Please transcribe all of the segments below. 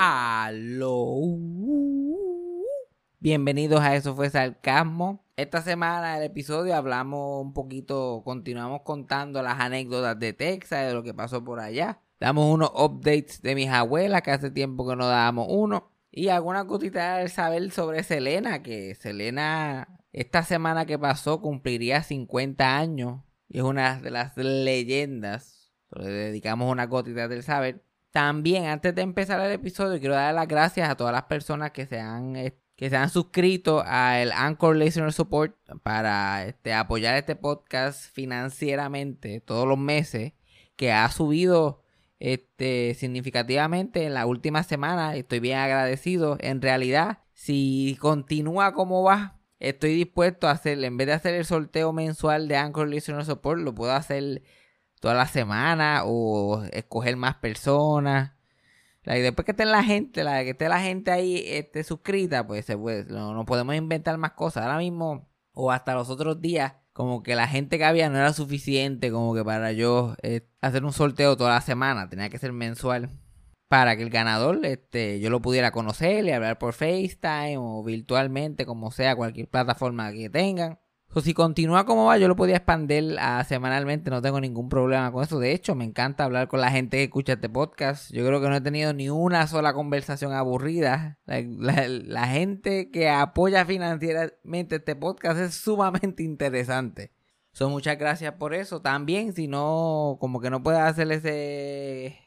Aló. Bienvenidos a Eso fue Sarcasmo. Esta semana el episodio hablamos un poquito, continuamos contando las anécdotas de Texas, de lo que pasó por allá. Damos unos updates de mis abuelas, que hace tiempo que no dábamos uno. Y alguna cosita de saber sobre Selena, que Selena esta semana que pasó cumpliría 50 años. Y es una de las leyendas. Le dedicamos una gotita del saber. También, antes de empezar el episodio, quiero dar las gracias a todas las personas que se han, eh, que se han suscrito al Anchor Listener Support para este, apoyar este podcast financieramente todos los meses, que ha subido este, significativamente en la última semana. Estoy bien agradecido. En realidad, si continúa como va, estoy dispuesto a hacer, en vez de hacer el sorteo mensual de Anchor Listener Support, lo puedo hacer toda la semana o escoger más personas. y después que esté la gente, la que esté la gente ahí este, suscrita, pues se puede, no, podemos inventar más cosas. Ahora mismo, o hasta los otros días, como que la gente que había no era suficiente como que para yo eh, hacer un sorteo toda la semana, tenía que ser mensual. Para que el ganador este, yo lo pudiera conocer y hablar por FaceTime o virtualmente, como sea, cualquier plataforma que tengan. O si continúa como va, yo lo podía expandir a semanalmente, no tengo ningún problema con eso. De hecho, me encanta hablar con la gente que escucha este podcast. Yo creo que no he tenido ni una sola conversación aburrida. La, gente que apoya financieramente este podcast es sumamente interesante. So, muchas gracias por eso. También, si no, como que no puedes hacer ese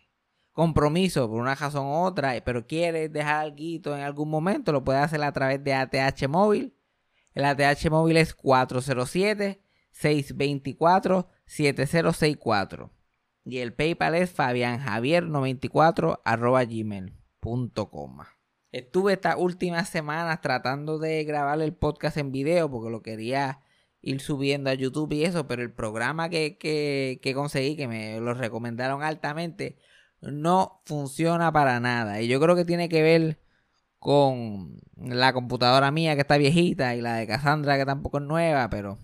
compromiso por una razón u otra, pero quieres dejar algo en algún momento, lo puedes hacer a través de ATH Móvil el ATH móvil es 407-624-7064. Y el PayPal es fabianjavier94 gmail.com. Estuve estas últimas semanas tratando de grabar el podcast en video porque lo quería ir subiendo a YouTube y eso, pero el programa que, que, que conseguí, que me lo recomendaron altamente, no funciona para nada. Y yo creo que tiene que ver con la computadora mía que está viejita y la de Cassandra que tampoco es nueva, pero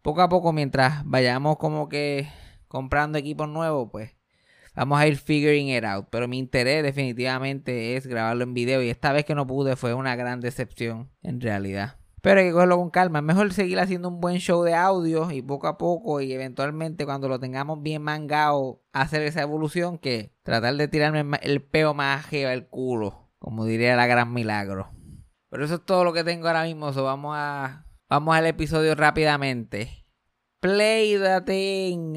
poco a poco mientras vayamos como que comprando equipos nuevos, pues vamos a ir figuring it out. Pero mi interés definitivamente es grabarlo en video y esta vez que no pude fue una gran decepción en realidad. Pero hay que cogerlo con calma. Es mejor seguir haciendo un buen show de audio y poco a poco y eventualmente cuando lo tengamos bien mangado hacer esa evolución que tratar de tirarme el peo más al culo como diría la gran milagro. Pero eso es todo lo que tengo ahora mismo. vamos a. Vamos al episodio rápidamente. Play the thing.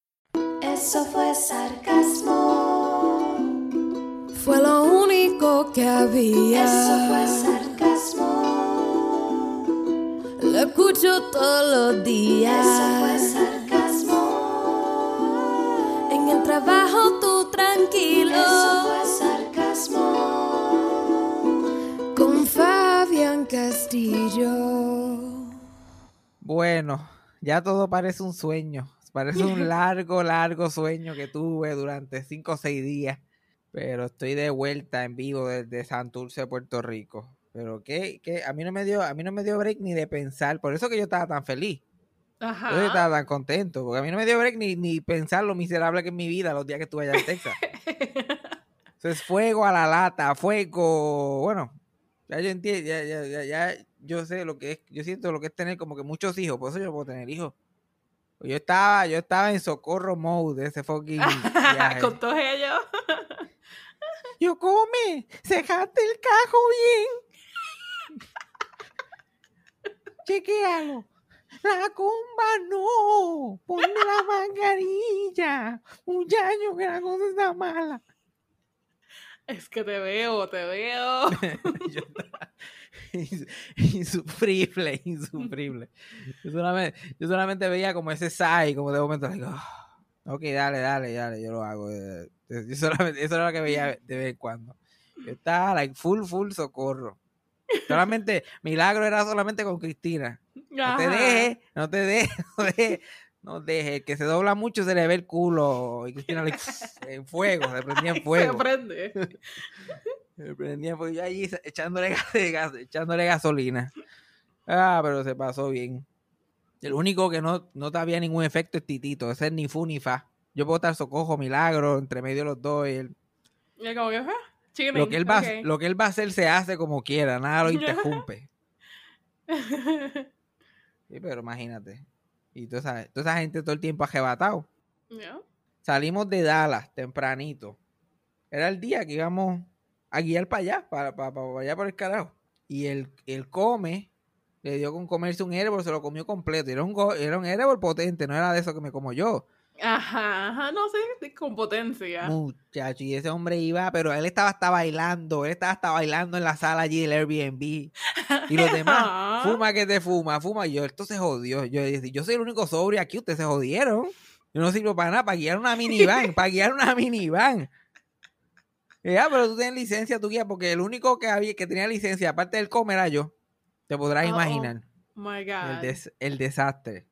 Eso fue sarcasmo. Fue lo único que había. Eso fue sarcasmo. Lo escucho todos los días. Eso fue sarcasmo. En el trabajo tú tranquilo. Eso fue sarcasmo. Con Fabián Castillo. Bueno, ya todo parece un sueño. Parece un largo, largo sueño que tuve durante cinco o seis días. Pero estoy de vuelta en vivo desde Santurce, Puerto Rico. Pero que, a mí no me dio, a mí no me dio break ni de pensar. Por eso que yo estaba tan feliz. Ajá. Yo estaba tan contento. Porque a mí no me dio break ni, ni pensar lo miserable que es mi vida los días que estuve allá en Texas. Entonces, fuego a la lata, fuego. Bueno, ya yo entiendo, ya, ya, ya, ya, yo sé lo que es, yo siento lo que es tener como que muchos hijos, por eso yo puedo tener hijos. Yo estaba, yo estaba en socorro mode ese fucking viaje. Con todos ellos. yo come, cejaste el cajo bien. Chequealo. La comba no. Ponle la mascarilla. Muchacho, que la cosa está mala. Es que te veo, te veo. yo, insufrible, insufrible. Yo solamente, yo solamente veía como ese sai, como de momento, digo, ok, dale, dale, dale, yo lo hago. Eh, yo solamente, eso era lo que veía de vez en cuando. Yo estaba like full, full socorro. Solamente, milagro era solamente con Cristina. No te dejes, no te dejes, no dejes, no dejes. El que se dobla mucho se le ve el culo. Y Cristina le, en fuego, se prendía en Se fuego. prende. Se prendía en fuego. Yo allí echándole, gas- gas- echándole gasolina. Ah, pero se pasó bien. El único que no, no te había ningún efecto es Titito. Ese es ni fu ni fa. Yo puedo estar socojo, milagro, entre medio de los dos. Y él- Y como que, ah, lo, que él va, lo que él va a hacer se hace como quiera, nada lo interrumpe. Sí, pero imagínate. Y toda esa, toda esa gente todo el tiempo ajebatado. Ya. Salimos de Dallas tempranito. Era el día que íbamos a guiar para allá, para, para, para allá por el carajo. Y él, él come, le dio con comerse un Erebor, se lo comió completo. Era un, era un potente, no era de eso que me como yo. Ajá, ajá, no sé, con potencia. Muchacho, y ese hombre iba, pero él estaba hasta bailando, él estaba hasta bailando en la sala allí del Airbnb. Y los demás, fuma que te fuma, fuma. Y yo, esto se jodió. Yo, yo soy el único sobrio aquí, ustedes se jodieron. Yo no sirvo para nada, para guiar una minivan, para guiar una minivan. Ya, pero tú tienes licencia, tú guías, porque el único que había que tenía licencia, aparte del comer, era yo. Te podrás Oh, imaginar Oh my el, God. des- el desastre.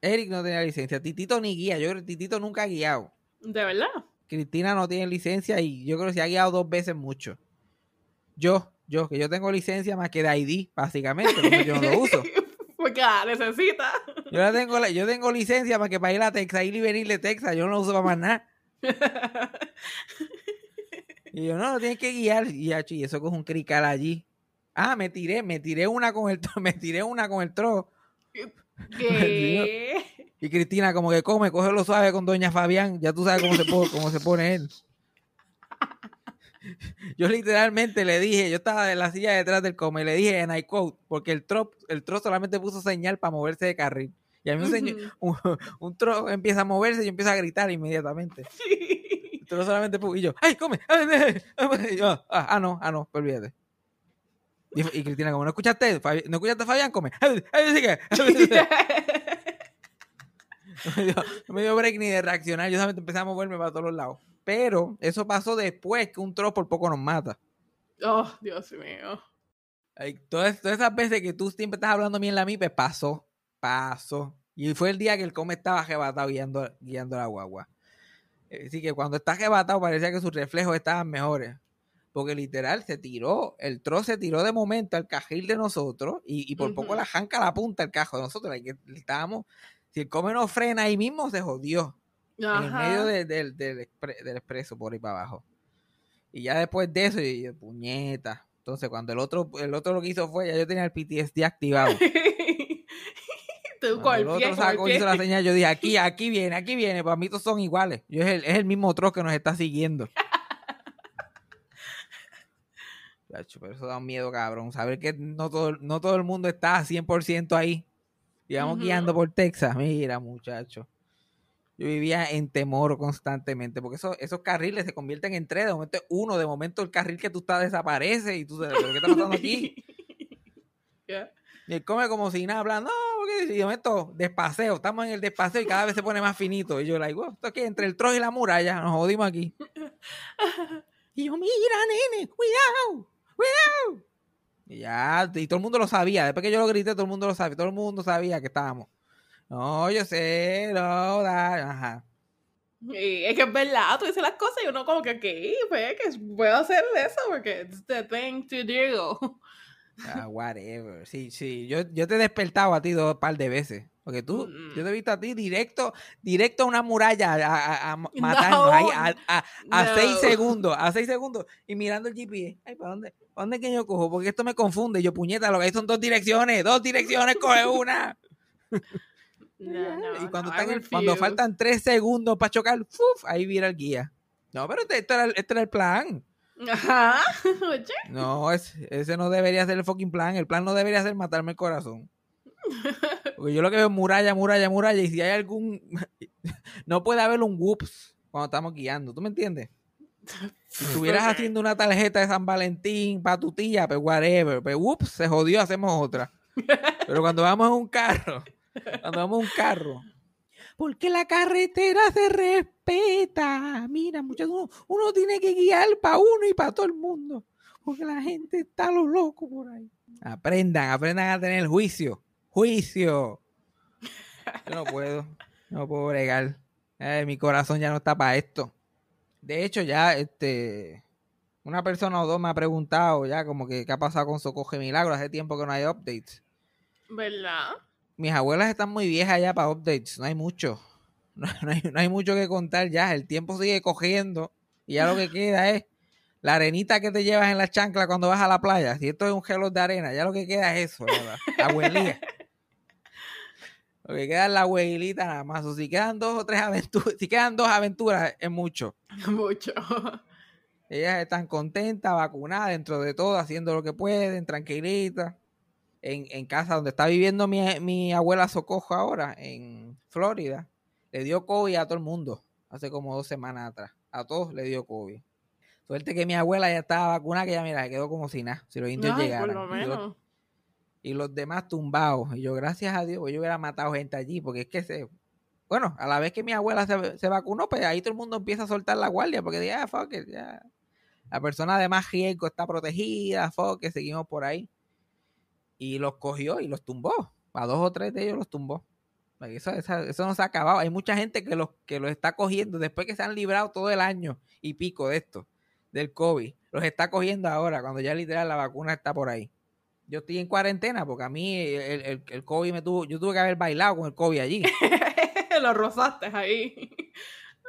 Eric no tenía licencia, Titito ni guía, yo creo que Titito nunca ha guiado. ¿De verdad? Cristina no tiene licencia y yo creo que se ha guiado dos veces mucho. Yo, yo, que yo tengo licencia más que de ID, básicamente, como yo no lo uso. Porque la necesita. Yo, la tengo, yo tengo licencia más que para ir a Texas, ir y venir de Texas, yo no lo uso para más nada. Y yo, no, no tienes que guiar. Y, y eso coge un crical allí. Ah, me tiré, me tiré una con el me tiré una con el tro. ¿Qué? Y Cristina como que come, coge lo suave con doña Fabián, ya tú sabes cómo se, po- cómo se pone él. Yo literalmente le dije, yo estaba en la silla detrás del come, le dije en I quote, porque el tro, el tro solamente puso señal para moverse de carril. Y a mí un, señor, un, un tro empieza a moverse y yo empiezo a gritar inmediatamente. Tro solamente puso, y yo, ¡ay, come! ay, ay, ay", y yo, ah, ah, no, ah, no, pues olvídate. Y, y Cristina, como no escuchaste, Fabi- no escuchaste a Fabián, come. "Ay, ay, así que". No me, dio, no me dio break ni de reaccionar. Yo solamente empecé a moverme para todos los lados. Pero eso pasó después que un troll por poco nos mata. oh, Dios mío. Ay, Todas, todas esas veces que tú siempre estás hablando bien la MIPE, pasó. Pasó. Y fue el día que el come estaba arrebatado guiando, guiando la guagua. Eh, Así que cuando está arrebatado parecía que sus reflejos estaban mejores. Porque literal se tiró, el tro se tiró de momento al cajil de nosotros y, y por poco la janca la punta el cajo de nosotros. estábamos, si el come no frena ahí mismo, se jodió. en el Ajá. medio de- del- del, expre- del expreso por ahí para abajo. Y ya después de eso, y puñeta. Entonces, cuando el otro, el otro lo que hizo fue, ya yo tenía el PTSD activado. Tú el otro sacó, hizo la señal, yo dije, aquí, aquí viene, aquí viene. Para mí todos son iguales. Yo, es, el, es el mismo trozo que nos está siguiendo. Pero eso da un miedo, cabrón. Saber que no todo, no todo el mundo está 100% ahí. Y vamos Ujú. guiando por Texas. Mira, muchacho. Yo vivía en temor constantemente, porque eso- esos carriles se convierten en tres. De momento uno, de momento el carril que tú estás desaparece y tú sabes, ¿pero ¿qué está pasando aquí? Y él come como si nada, hablando, no, porque y de momento despaseo, estamos en el despaseo y cada vez se pone más finito. Y yo, like, wow, esto aquí entre el trozo y la muralla, nos jodimos aquí. Y yo, mira, nene, cuidado, cuidado. Y ya, y todo el mundo lo sabía. Después que yo lo grité, todo el mundo lo sabía. Todo el mundo sabía que estábamos. No, yo sé, no, da, ajá. Y es que es verdad, tú dices las cosas y uno como que, ¿qué? Pues que puedo hacer eso porque it's the thing to do. Ah, whatever. Sí, sí. Yo, yo te he despertado a ti dos par de veces. Porque tú, Mm. yo te he visto a ti directo, directo a una muralla a, a- a matarnos No. ahí a, a- a No. seis segundos, a seis segundos, y mirando el GPS. Ay, ¿para dónde? ¿Para dónde es que yo cojo? Porque esto me confunde. Yo, puñeta, lo que hay son dos direcciones, dos direcciones, coge una. No, y cuando, están en- cuando faltan tres segundos para chocar, ¡fuf! ahí vira el guía. No, pero este, este era, el- este era el plan. Ajá. Oye. No, es- ese no debería ser el fucking plan. El plan no debería ser matarme el corazón. Porque yo lo que veo es muralla, muralla, muralla. Y si hay algún. no puede haber un whoops cuando estamos guiando. ¿Tú me entiendes? Si estuvieras haciendo una tarjeta de San Valentín para tu tía, pues whatever. Pues whoops, se jodió, hacemos otra. Pero cuando vamos en un carro, cuando vamos en un carro. Porque la carretera se respeta. Mira, muchachos, uno, uno tiene que guiar para uno y para todo el mundo, porque la gente está a lo loco por ahí. Aprendan, aprendan a tener juicio, juicio. Yo no puedo, no puedo bregar. Eh, mi corazón ya no está para esto. De hecho, ya este una persona o dos me ha preguntado ya como que qué ha pasado con Socoge Milagro. Hace tiempo que no hay updates. ¿Verdad? Mis abuelas están muy viejas ya para updates. No hay mucho. No, hay, no hay mucho que contar ya. El tiempo sigue cogiendo. Y ya lo que queda es la arenita que te llevas en la chancla cuando vas a la playa. Si esto es un gelo de arena, ya lo que queda es eso, ¿verdad? Abuelita. Lo que queda es la abuelita nada más. O si quedan dos o tres aventuras, si quedan dos aventuras, es mucho. Mucho. Ellas están contentas, vacunadas dentro de todo, haciendo lo que pueden, tranquilitas. En, en casa donde está viviendo mi, mi abuela Socojo ahora, en Florida, le dio COVID a todo el mundo hace como dos semanas atrás. A todos le dio COVID. Suerte que mi abuela ya estaba vacunada, que ya mira, quedó como si nada, si los indios Ay, llegaran. por lo Y los- menos. y los demás tumbados. Y yo, gracias a Dios, pues yo hubiera matado gente allí, porque es que se. Bueno, a la vez que mi abuela se, se vacunó, pues ahí todo el mundo empieza a soltar la guardia, porque ya, fuck it, ya. La persona de más riesgo está protegida, fuck seguimos por ahí. Y los cogió y los tumbó. A dos o tres de ellos los tumbó. Eso, esa- eso no se ha acabado. Hay mucha gente que los, que los está cogiendo después que se han librado todo el año y pico de esto, del COVID. Los está cogiendo ahora, cuando ya literal la vacuna está por ahí. Yo estoy en cuarentena porque a mí el, el, el COVID me tuvo, yo tuve que haber bailado con el COVID allí. Lo rozaste ahí.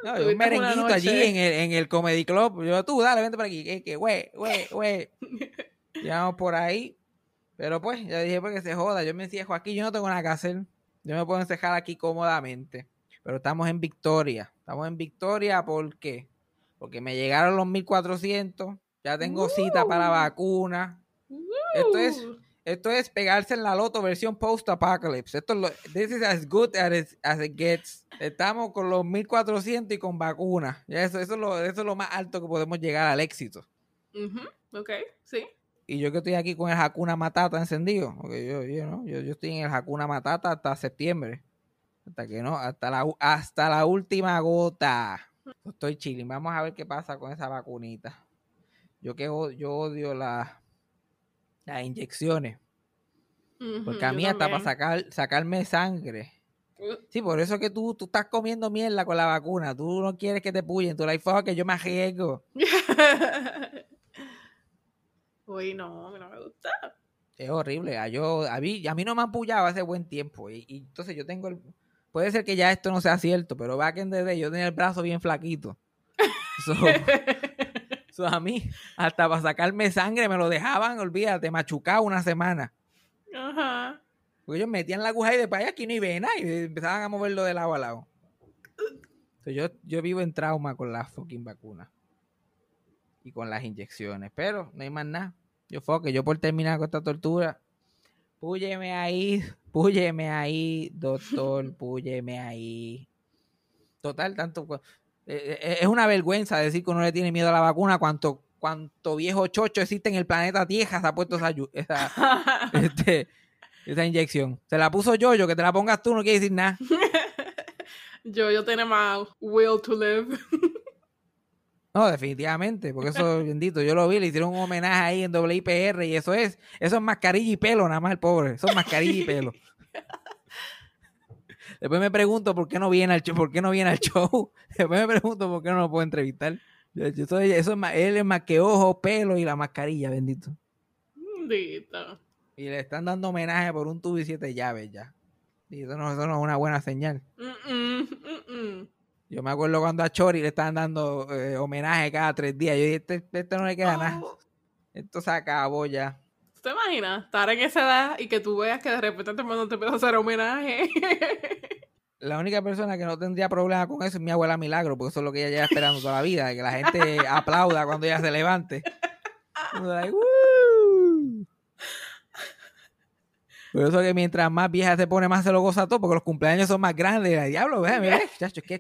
No, un merenguito allí en el, en el Comedy Club. Yo, tú, dale, vente por aquí. Que, que, güey, güey, güey. Llegamos por ahí. Pero pues, ya dije, pues que se joda. Yo me encierro aquí, yo no tengo nada que hacer. Yo me puedo encejar aquí cómodamente. Pero estamos en Victoria. Estamos en Victoria, ¿por qué? Porque me llegaron los 1400. Ya tengo cita para vacuna. Esto es, Uh, esto es pegarse en la loto versión post-apocalypse. Esto es lo, this is as good as it, as it gets. Estamos con los 1400 y con vacunas. Ya Eso, eso, es lo, eso es lo más alto que podemos llegar al éxito. ujú, Ok, sí. Y yo que estoy aquí con el Hakuna Matata encendido. Porque yo, yo, ¿no? yo, yo estoy en el Hakuna Matata hasta septiembre. Hasta que no, hasta la, hasta la última gota. Estoy chilling. Vamos a ver qué pasa con esa vacunita. Yo que yo odio la- las inyecciones. Porque a mí hasta para sacar, sacarme sangre. Sí, por eso que tú, tú estás comiendo mierda con la vacuna. Tú no quieres que te puyen. Tú la fuck que yo me arriesgo. Uy, no, no me gusta. Es horrible. A, yo, a, mí, a mí no me han pullado hace buen tiempo. Y, y entonces yo tengo el... Puede ser que ya esto no sea cierto, pero back in the day yo tenía el brazo bien flaquito. So, so a mí, hasta para sacarme sangre me lo dejaban, olvídate, machucado una semana. Ajá. Porque ellos metían la aguja y de para allá aquí no hay vena y empezaban a moverlo de lado a lado. Entonces, yo, yo vivo en trauma con las fucking vacunas. Y con las inyecciones. Pero no hay más nada. Yo fuck, yo por terminar con esta tortura. Púyeme ahí, púyeme ahí, doctor, púyeme ahí. Total, tanto. cu- eh, eh, es una vergüenza decir que uno le tiene miedo a la vacuna. Cuanto, cuanto viejo chocho existe en el planeta Tierra se ha puesto esa, esa, este, esa inyección. Se la puso yo, yo que te la pongas tú no quiere decir nada. yo, yo tengo más will to live. No, definitivamente, porque eso, bendito, yo lo vi, le hicieron un homenaje ahí en WIPR y eso es, eso es mascarilla y pelo, nada más el pobre, eso es mascarilla y pelo. Después me pregunto por qué no viene al show, por qué no viene al show. Después me pregunto por qué no lo puedo entrevistar. Eso es él es más que ojo, pelo y la mascarilla, bendito. Bendito. Y le están dando homenaje por un tubo y siete llaves ya. Y eso no, eso no es una buena señal. Mm, mm, mm. Yo me acuerdo cuando a Chori le estaban dando eh, homenaje cada tres días. Yo dije, este, este no le queda nada. Oh, Esto se acabó ya. ¿tú ¿Te imaginas estar en esa edad y que tú veas que de repente el mundo te empieza a hacer homenaje? La única persona que no tendría problema con eso es mi abuela Milagro, porque eso es lo que ella lleva esperando toda la vida, que la gente aplauda cuando ella se levante. Por eso que mientras más vieja se pone, más se lo goza todo, porque los cumpleaños son más grandes. El diablo, ve, mira, chacho, es que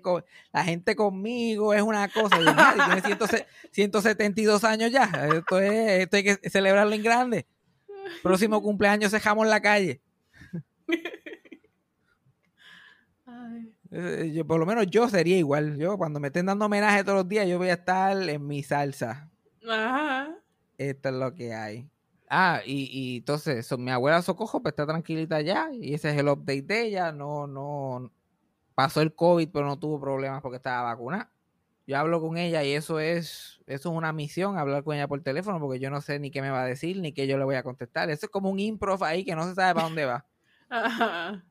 la gente conmigo es una cosa. Y tiene 100 172 años ya. Esto, es, esto hay que celebrarlo en grande. Próximo cumpleaños cejamos en la calle. Eh, yo- por lo menos yo sería igual. Yo, cuando me estén dando homenaje todos los días, yo voy a estar en mi salsa. Ajá. Esto es lo que hay. Ah, y, y entonces, so- mi abuela Socojo pues está tranquilita ya. Y ese es el update de ella. No, no. Pasó el COVID, pero no tuvo problemas porque estaba vacunada. Yo hablo con ella y eso es, eso es una misión, hablar con ella por teléfono, porque yo no sé ni qué me va a decir, ni qué yo le voy a contestar. Eso es como un improv ahí que no se sabe para dónde va. Ajá.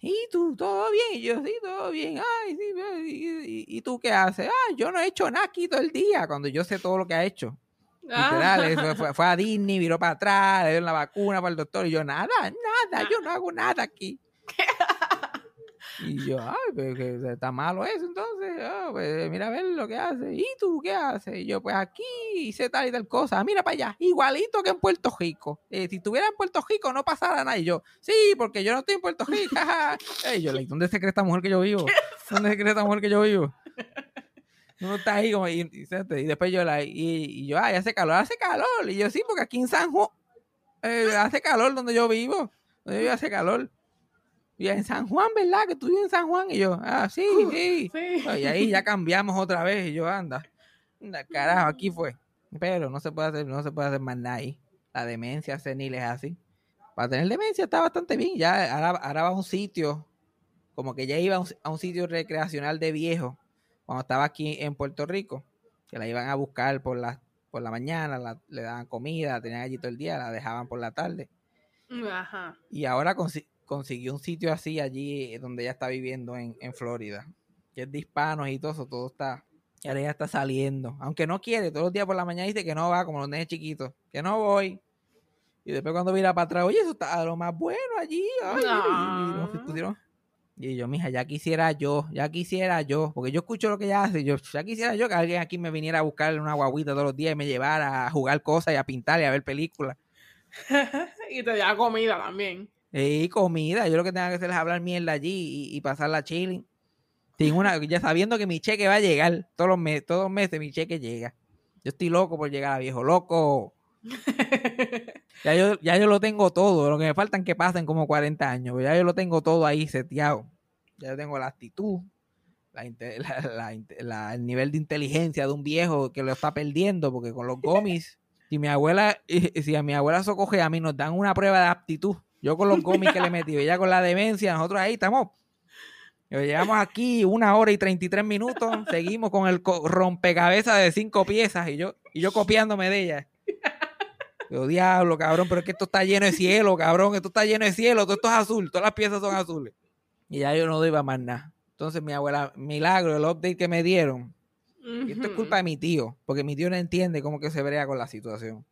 ¿Y tú? ¿Todo bien? Y yo, sí, todo bien. Ay, sí, ve, ¿y, y- y tú qué haces? Ah, yo no he hecho nada aquí todo el día, cuando yo sé todo lo que ha hecho. Literal, Ajá. eso fue, fue a Disney, viró para atrás, le dieron la vacuna para el doctor y yo, nada, nada, yo no hago nada aquí. Y yo, ay, pero que está malo eso, entonces, ah, pues mira a ver lo que hace. ¿Y tú qué haces? Y yo, pues aquí hice tal y tal cosa. Mira para allá, igualito que en Puerto Rico. Eh, si estuviera en Puerto Rico no pasara nada. Y yo, sí, porque yo no estoy en Puerto Rico. jaja". y yo, "Ey, ¿dónde se cree esta mujer que yo vivo? ¿Dónde se cree esta mujer que yo vivo? Uno está ahí como, y, y, ¿sabes? y después yo, la, y, y yo, ay, hace calor, hace calor. Y yo, sí, porque aquí en San Juan eh, hace calor donde yo vivo. Donde yo vivo hace calor. Y en San Juan, ¿verdad? Que tú vives en San Juan. Y yo, ah, sí, sí. Sí. Y ahí ya cambiamos otra vez. Y yo, anda, anda, carajo, aquí fue. Pero no se puede hacer, no se puede hacer más nada ahí. La demencia senil es así. Para tener demencia está bastante bien. Ya ahora, ahora va a un sitio, como que ya iba a un, a un sitio recreacional de viejo cuando estaba aquí en Puerto Rico, que la iban a buscar por la, por la mañana, la- le daban comida, la tenían allí todo el día, la dejaban por la tarde. Ajá. Y ahora consi- consiguió un sitio así allí donde ella está viviendo en, en Florida. Que es de hispanos y todo eso, todo está. Y ahora ella está saliendo. Aunque no quiere, todos los días por la mañana dice que no va, como los nenes chiquitos. Que no voy. Y después cuando mira para atrás, oye, eso está lo más bueno allí. ay, mira", y- y nos Ah. pusieron- Y yo, mija, ya quisiera yo, ya quisiera yo, porque yo escucho lo que ella hace, yo, ya quisiera yo que alguien aquí me viniera a buscar una guaguita todos los días y me llevara a jugar cosas y a pintar y a ver películas. y te da comida también. Y comida, yo lo que tengo que hacer es hablar mierda allí y, y pasarla chilling. Sin una, ya sabiendo que mi cheque va a llegar todos los meses, todos los meses mi cheque llega. Yo estoy loco por llegar a viejo, loco. Ya yo, ya yo lo tengo todo, lo que me faltan que pasen como 40 años, ya yo lo tengo todo ahí seteado. Ya yo tengo la actitud, la, el nivel de inteligencia de un viejo que lo está perdiendo, porque con los gomis, si mi abuela, si a mi abuela Socoge a mí nos dan una prueba de aptitud, yo con los gomis que le metí, ella con la demencia, nosotros ahí estamos. Llegamos aquí una hora y 33 minutos, seguimos con el rompecabezas de cinco piezas y yo, y yo copiándome de ella. Yo, diablo, cabrón, pero es que esto está lleno de cielo, cabrón, esto está lleno de cielo, todo esto es azul, todas las piezas son azules. Y ya yo no doy para más nada. Entonces mi abuela, milagro, el update que me dieron, y esto es culpa de mi tío, porque mi tío no entiende cómo que se brega con la situación.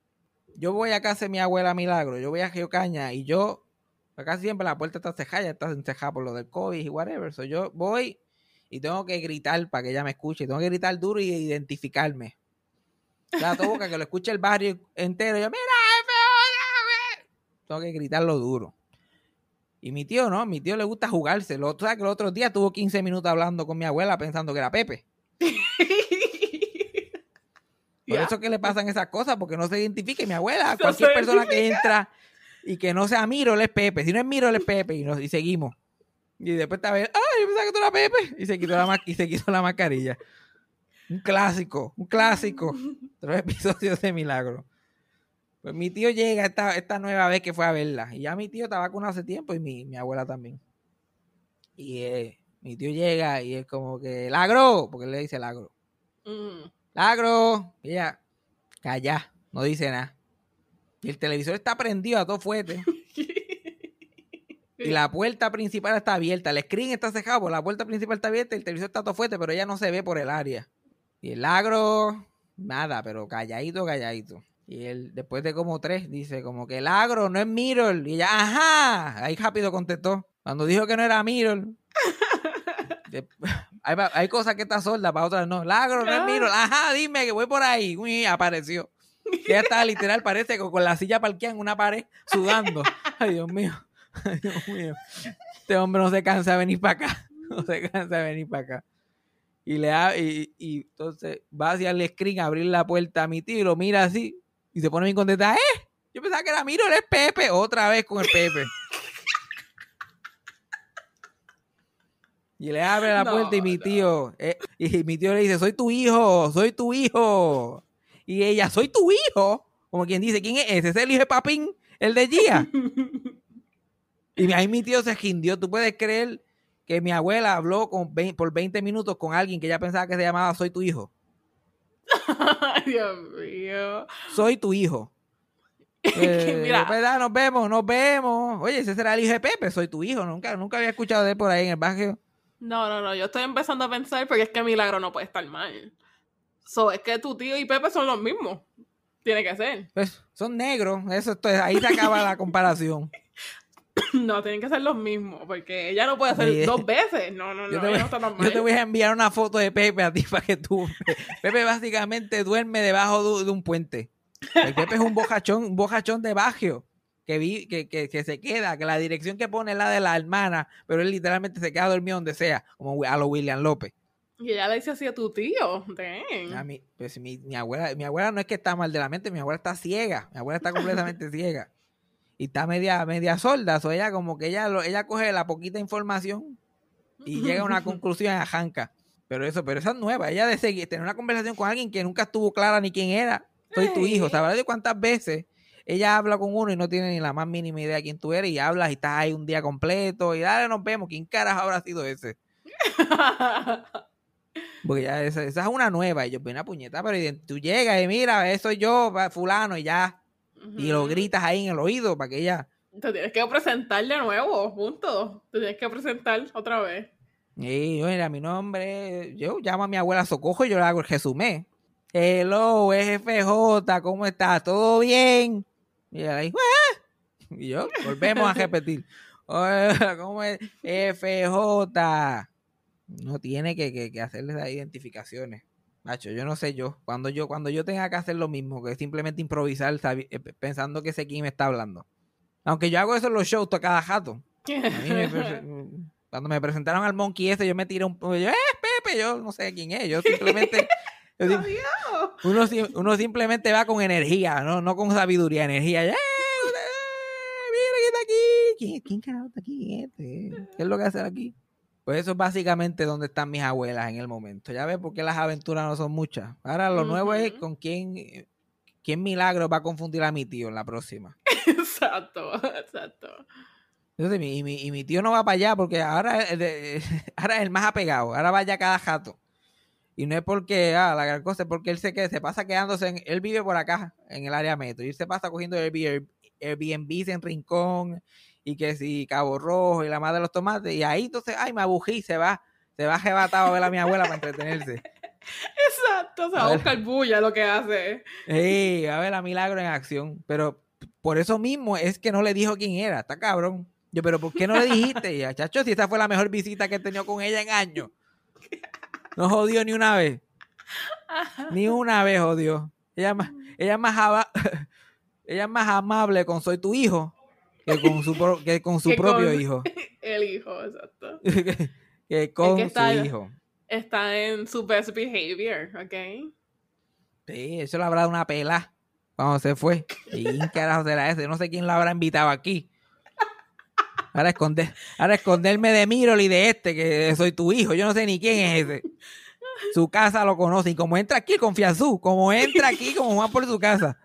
Yo voy a casa de mi abuela Milagro, yo voy a Geocaña y yo, acá siempre la puerta está cejada, ya está encejada por lo del COVID y whatever. So yo voy y tengo que gritar para que ella me escuche, tengo que gritar duro y identificarme. La boca que lo escuche el barrio entero. Yo, mira, jefe, óyame". Tengo que gritarlo duro. Y mi tío, no, mi tío le gusta jugárselo. Tú sabes que el otro día tuvo 15 minutos hablando con mi abuela pensando que era Pepe. Por Ya. eso que le pasan esas cosas, porque no se identifique mi abuela. No Cualquier persona que entra y que no sea Miro, él es Pepe. Si no es Miro, él es Pepe. Y, nos, y seguimos. Y después está ver, ay, yo pensaba que tú eras Pepe. Y se quitó la, y se quitó la mascarilla. Un clásico, un clásico. Tres episodios de milagro. Pues mi tío llega esta, esta nueva vez que fue a verla. Y ya mi tío está vacunado hace tiempo y mi, mi abuela también. Y eh, mi tío llega y es como que, lagro, porque él le dice lagro. Mm. Lagro. Y ella, calla, no dice nada. Y el televisor está prendido a todo fuerte. Y la puerta principal está abierta. El screen está cejado, pero la puerta principal está abierta y el televisor está todo fuerte, pero ella no se ve por el área. Y el agro, nada, pero calladito, calladito. Y él, después de como tres, dice como que el agro no es Mirror. Y ella, ajá. Ahí rápido contestó. Cuando dijo que no era Mirror. de- hay, hay cosas que está sorda, para otras no. El agro no es Mirror. Ajá, dime que voy por ahí. Uy, apareció. Y ella estaba literal, parece que con la silla parqueada en una pared, sudando. Ay, Dios mío. Ay, Dios mío. Este hombre no se cansa de venir para acá. No se cansa de venir para acá. Y le y, y entonces va hacia el screen a abrir la puerta a mi tío y lo mira así. Y se pone bien contenta. ¡Eh! Yo pensaba que era Miro, él es Pepe. Otra vez con el Pepe. Y le abre la No, puerta y mi no. tío, eh, y mi tío le dice, soy tu hijo, soy tu hijo. Y ella, soy tu hijo. Como quien dice, ¿quién es ese? ¿Ese es el hijo de Papín? El de Gia. Y ahí mi tío se esquindió. ¿Tú puedes creer que mi abuela habló con por 20 minutos con alguien que ella pensaba que se llamaba Soy tu hijo? Dios mío. Soy tu hijo. Eh, Mira. ¿verdad? Nos vemos, nos vemos. Oye, ese será el hijo de Pepe, soy tu hijo. Nunca, nunca había escuchado de él por ahí en el barrio. No, no, no. Yo estoy empezando a pensar porque es que Milagro no puede estar mal. So, es que tu tío y Pepe son los mismos. Tiene que ser. Pues son negros, eso esto ahí se acaba la comparación. No, tienen que ser los mismos. Porque ella no puede hacer Oye, dos veces. No, no, no. Yo te, voy, no está tan yo te voy a enviar una foto de Pepe a ti para que tú. Pepe básicamente duerme debajo de, de un puente. El Pepe es un bojachón, un bojachón de barrio que, vi, que, que, que se queda, que la dirección que pone es la de la hermana, pero él literalmente se queda dormido donde sea, como a lo William López. Y ella le dice así a tu tío. A mí, pues mi, mi abuela, mi abuela no es que está mal de la mente, mi abuela está ciega, mi abuela está completamente ciega. Y está media, media sorda, o ella como que ella, lo- ella coge la poquita información y llega a una conclusión a janca. Pero eso, pero esa es nueva, ella de seguir, tener una conversación con alguien que nunca estuvo clara ni quién era. Soy tu hijo, ¿sabes de cuántas veces ella habla con uno y no tiene ni la más mínima idea de quién tú eres y hablas y estás ahí un día completo y dale, nos vemos, ¿quién caras habrá sido ese? Porque ya esa, esa es una nueva. Y yo, una puñeta, pero tú llegas y mira, eso soy yo, fulano, y ya. Y lo gritas ahí en el oído para que ella. Te tienes que presentar de nuevo, punto. Te tienes que presentar otra vez. Y yo, mira, mi nombre. Yo llamo a mi abuela Socojo y yo le hago el resumé. Hello, FJ, ¿cómo estás? ¿Todo bien? Y ella ahí, "Ah". Y yo, volvemos a repetir. Hola, ¿cómo es? FJ. No tiene que, que, que hacerle esas identificaciones. Macho, yo no sé yo. Cuando yo, cuando yo tenga que hacer lo mismo, que simplemente improvisar eh, pensando que sé quién me está hablando. Aunque yo hago eso en los shows a cada jato. A mí me cuando me presentaron al monkey ese, yo me tiré un... Yo, ¡eh, Pepe! Yo no sé quién es. Yo simplemente... yo sim- uno, uno simplemente va con energía, no, no con sabiduría, energía. ¡Eh! ¡Mira quién está aquí! ¿Quién, quién carajo está aquí? ¿Quién es este? ¿Qué es lo que hace aquí? Pues eso es básicamente donde están mis abuelas en el momento. Ya ves por qué las aventuras no son muchas. Ahora lo nuevo es con quién, quién milagro va a confundir a mi tío en la próxima. Exacto, exacto. Entonces, y, mi, y mi tío no va para allá porque ahora, ahora es el más apegado. Ahora va allá cada jato. Y no es porque, ah, la gran cosa, es porque él se, que, se pasa quedándose en. Él vive por acá, en el área metro. Y él se pasa cogiendo Airbnb, en Rincón. Y que si Cabo Rojo y la madre de los tomates. Y ahí entonces, ay, me abují, se va. Se va arrebatado a ver a mi abuela para entretenerse. Exacto, se va A buscar bulla lo que hace. Ey, a ver a Milagro en acción. Pero por eso mismo es que no le dijo quién era. Está cabrón. Yo, pero ¿por qué no le dijiste? Ya, chacho, si esta fue la mejor visita que he tenido con ella en años. No jodió ni una vez. Ni una vez jodió. Ella ella es más, ella es más amable con soy tu hijo que con su, pro- que con su Que propio con- hijo. El hijo, exacto. que con que está- su hijo. Está en su best behavior, ¿ok? Sí, eso le habrá dado una pela cuando se fue. ¿Y quién carajo será ese? No sé quién lo habrá invitado aquí. Ahora, esconder, ahora esconderme de Mirol y de este, que soy tu hijo. Yo no sé ni quién es ese. Su casa lo conoce. Y como entra aquí, confía su. Como entra aquí, como Juan por su casa.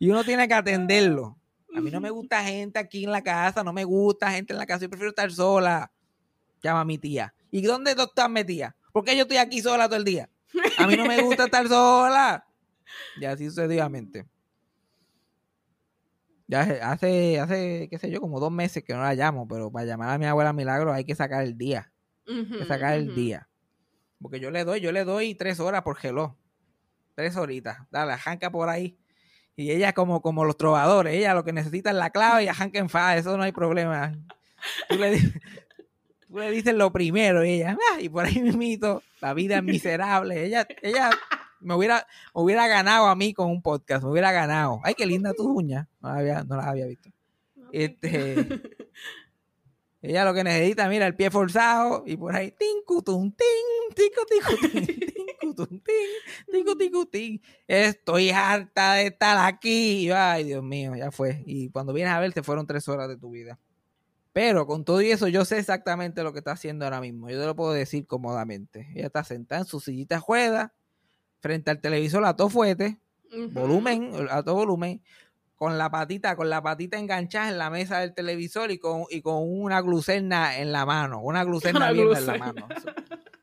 Y uno tiene que atenderlo. A mí no me gusta gente aquí en la casa. No me gusta gente en la casa. Yo prefiero estar sola. Llama a mi tía. ¿Y dónde tú estás metida? ¿Por qué yo estoy aquí sola todo el día? A mí no me gusta estar sola. Y así sucesivamente. Ya hace, hace, qué sé yo, como dos meses que no la llamo, pero para llamar a mi abuela Milagro hay que sacar el día. Hay que sacar el día. Porque yo le doy, yo le doy tres horas por reloj. Tres horitas. Dale, arranca por ahí. Y ella como, como los trovadores, ella lo que necesita es la clave y arranca en fa, eso no hay problema. Tú le, tú le dices lo primero y ella, "Ah", y por ahí mismito, la vida es miserable. Ella, ella me hubiera, me hubiera ganado a mí con un podcast, me hubiera ganado. Ay, qué linda tus uñas. No, la había- no las había visto. Este, ella lo que necesita, mira, el pie forzado y por ahí, tincutum, tin, tico, tico, tin, tincutum, tin, tico, tico, tin. Estoy harta de estar aquí. Ay, Dios mío, ya fue. Y cuando vienes a ver, te fueron tres horas de tu vida. Pero con todo y eso, yo sé exactamente lo que está haciendo ahora mismo. Yo te lo puedo decir cómodamente. Ella está sentada en su sillita juega frente al televisor a todo fuete, Ujú. volumen, a todo volumen, con la patita, con la patita enganchada en la mesa del televisor y con, y con una glucerna en la mano, una glucerna abierta en la mano.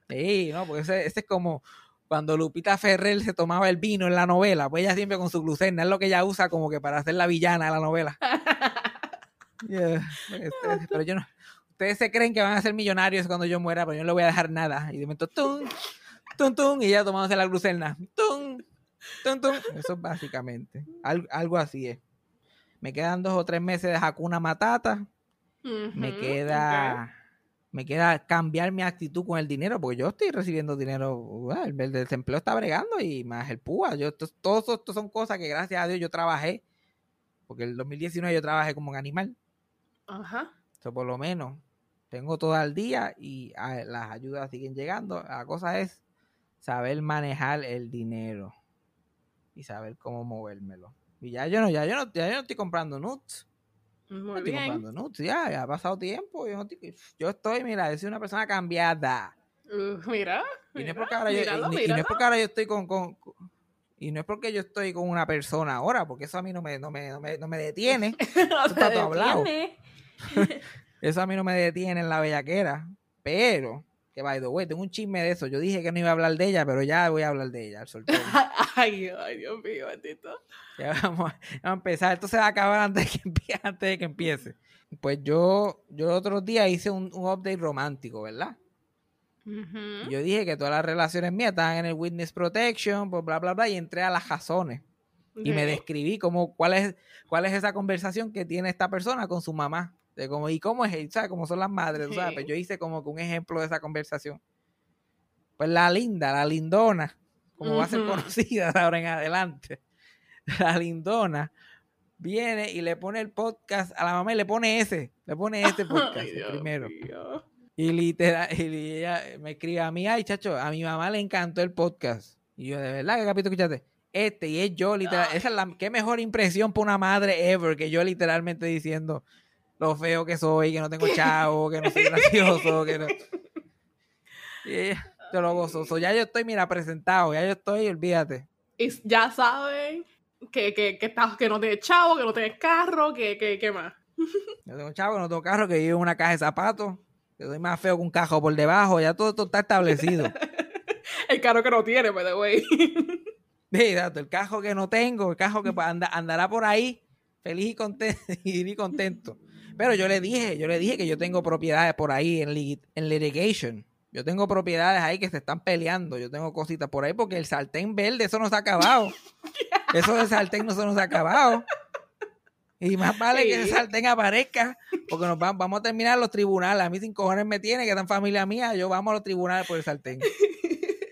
Sí, no, porque ese, ese es como cuando Lupita Ferrer se tomaba el vino en la novela, pues ella siempre con su glucerna, es lo que ella usa como que para hacer la villana de la novela. Yeah, este, pero yo no. Ustedes se creen que van a ser millonarios cuando yo muera, pero yo no le voy a dejar nada. Y de momento, tum, tum, tum, y ella tomándose la glucerna. Tum. Eso es básicamente. Al- algo así es. Me quedan dos o tres meses de Hakuna Matata. Me queda. Me queda cambiar mi actitud con el dinero, porque yo estoy recibiendo dinero, uh, el, el desempleo está bregando y más el PUA. Yo, esto, todo eso esto son cosas que gracias a Dios yo trabajé, porque el 2019 yo trabajé como un animal. Ajá. Por lo menos tengo todo al día y ah, las ayudas siguen llegando. La cosa es saber manejar el dinero y saber cómo movérmelo. Y ya yo no, ya yo no, ya yo no estoy comprando nuts. No Muy estoy bien. comprando nuts, ya, ya ha pasado tiempo. Yo, no estoy- yo estoy, mira, yo soy una persona cambiada. Uh, mira. Y no es porque ahora yo, y no- y no es porque ahora yo estoy con, con- con- y no es porque yo estoy con una persona ahora, porque eso a mí no me, no me, no me, no me detiene. No está todo hablado. Eso a mí no me detiene en la bellaquera. Pero, que by the way, tengo un chisme de eso. Yo dije que no iba a hablar de ella, pero ya voy a hablar de ella. al soltero. Ay, ay, Dios mío, bendito. Ya vamos, a, vamos a empezar. Esto se va a acabar antes de que empiece. Antes de que empiece. Pues yo, yo el otro día hice un, un update romántico, ¿verdad? Y Yo dije que todas las relaciones mías estaban en el Witness Protection, pues bla, bla, bla, y entré a las razones. Y me describí como cuál es, cuál es esa conversación que tiene esta persona con su mamá. De cómo, y cómo es, ¿sabes? Cómo son las madres, ¿tú ¿sabes? Pues yo hice como que un ejemplo de esa conversación. Pues la linda, la lindona, como va a ser conocida de ahora en adelante. La lindona viene y le pone el podcast a la mamá y le pone ese, le pone este podcast Ay, el Dios primero. Y literal, y ella me escribe a mí, ay, chacho, a mi mamá le encantó el podcast. Y yo, ¿de verdad qué capítulo escuchaste? Este, y es yo, literal. Esa es la, qué mejor impresión para una madre ever que yo literalmente diciendo lo feo que soy, que no tengo chavo, que no soy gracioso, que no. Y te lo gozoso. Ya yo estoy, mira, presentado, ya yo estoy, olvídate. Y ya saben que, que, que, estás, que no tienes chavo, que no tienes carro, que, que, que más. No tengo chavo, no tengo carro, que vivo en una caja de zapatos, que soy más feo que un cajo por debajo, ya todo esto está establecido. El carro que no tiene, by the way. Sí, exacto, el cajo que no tengo, el cajo que anda- andará por ahí feliz y contento, y contento. Pero yo le dije, yo le dije que yo tengo propiedades por ahí en, lit- en litigation. Yo tengo propiedades ahí que se están peleando. Yo tengo cositas por ahí porque el sartén verde, eso no se ha acabado. Eso del sartén no se nos ha acabado. Y más vale que ese sartén aparezca, porque nos va- vamos a terminar los tribunales. A mí sin cojones me tiene, que tan familia mía, yo vamos a los tribunales por el sartén.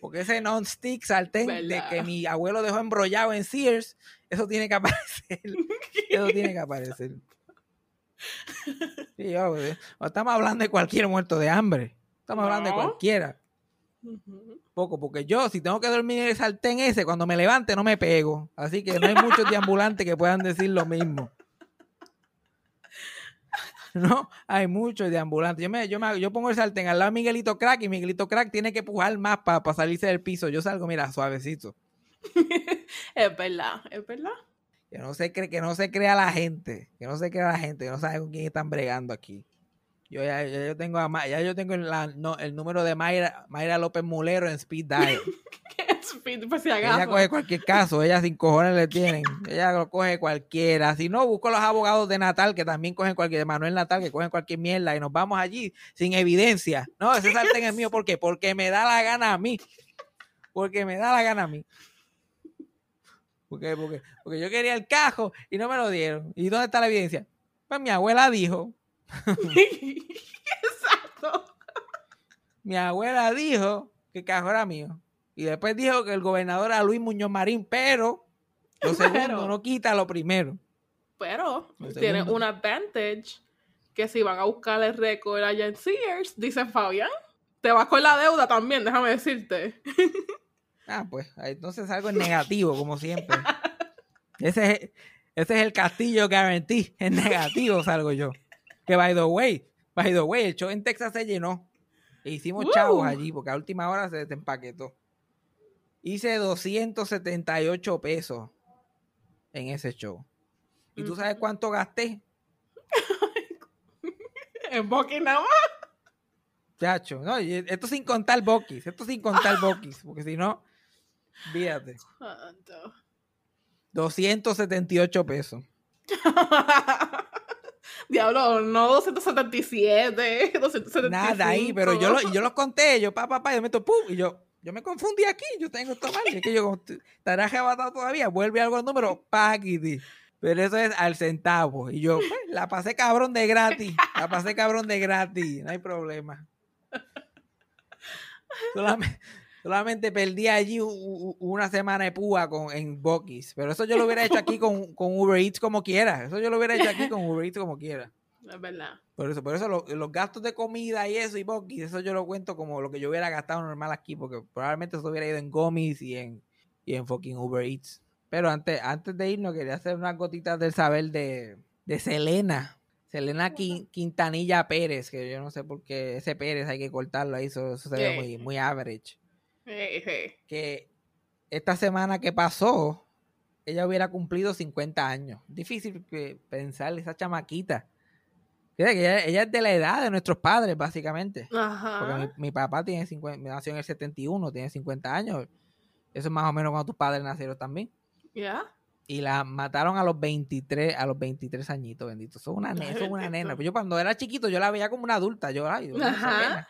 Porque ese non-stick sartén de que mi abuelo dejó embrollado en Sears, eso tiene que aparecer. Eso tiene que aparecer. Sí, yo, eh, no estamos hablando de cualquier muerto de hambre. Estamos hablando de cualquiera. Poco, porque yo, si tengo que dormir en el sartén ese, cuando me levante no me pego. Así que no hay muchos deambulantes que puedan decir lo mismo. No, hay muchos deambulantes. Yo, me, yo, me- yo pongo el sartén al lado de Miguelito Crack y Miguelito Crack tiene que pujar más para salirse del piso. Yo salgo, mira, suavecito. Es verdad, es verdad. Que no se cree, que no se crea la gente, que no se crea la gente, que no sabe con quién están bregando aquí. Yo ya, ya yo tengo a ya yo tengo la- no, el número de Mayra, Mayra López Mulero en Speed Dial. Speed, pues si Ella coge cualquier caso, ella sin cojones le tienen. Ella lo coge cualquiera. Si no, busco los abogados de Natal que también cogen cualquier, de Manuel Natal que cogen cualquier mierda y nos vamos allí sin evidencia. No, ese sartén es mío, ¿por qué? Porque me da la gana a mí. Porque me da la gana a mí. Porque, porque, porque yo quería el cajo y no me lo dieron. ¿Y dónde está la evidencia? Pues mi abuela dijo, Exacto. mi abuela dijo que el cajo era mío. Y después dijo que el gobernador era Luis Muñoz Marín, pero lo segundo Pero- no quita lo primero. Pero tiene un advantage que si van a buscar el récord allá en Sears, dice Fabián, te vas con la deuda también, déjame decirte. Ah, pues ahí entonces salgo en negativo, como siempre. Ese es, ese es el castillo guarantee. En negativo salgo yo. Que by the way, by the way, el show en Texas se llenó. E hicimos Uh. chavos allí, porque a última hora se desempaquetó. Hice 278 pesos en ese show. ¿Y tú sabes cuánto gasté? En Bucky nada más. Chacho, no, esto sin contar boquis, esto sin contar boquis, porque si no, fíjate, Santo. 278 pesos. Diablo, no 277, 275. Nada ahí, pero yo, lo, yo los conté, yo pa, pa, pa, yo meto pum, y yo, yo me confundí aquí, yo tengo esto mal, es que yo, estará arrebatado todavía, vuelve algo al número, paquiti. Pero eso es al centavo. Y yo, pues, la pasé cabrón de gratis, la pasé cabrón de gratis, no hay problema. Solamente, solamente perdí allí una semana de púa con, en Bucky's, pero eso yo lo hubiera hecho aquí con, con Uber Eats como quiera, eso yo lo hubiera hecho aquí con Uber Eats como quiera. Es verdad. Por eso, por eso lo- los gastos de comida y eso y Bucky's, eso yo lo cuento como lo que yo hubiera gastado normal aquí, porque probablemente eso hubiera ido en gomis y en, y en fucking Uber Eats. Pero antes, antes de irnos, quería hacer unas gotitas del saber de, de Selena. Selena Quin- Quintanilla Pérez, que yo no sé por qué ese Pérez hay que cortarlo ahí, eso, eso se ve muy, muy average. Que esta semana que pasó, ella hubiera cumplido 50 años. Difícil pensar esa chamaquita. Ella, ella es de la edad de nuestros padres, básicamente. Porque mi, mi papá tiene 50, nació en el 71, tiene 50 años. Eso es más o menos cuando tus padres nacieron también. ¿Ya? Y la mataron a los 23, a los 23 añitos, bendito. Eso es una, es una nena. Pues yo cuando era chiquito, yo la veía como una adulta. Yo, ay, Dios Ajá.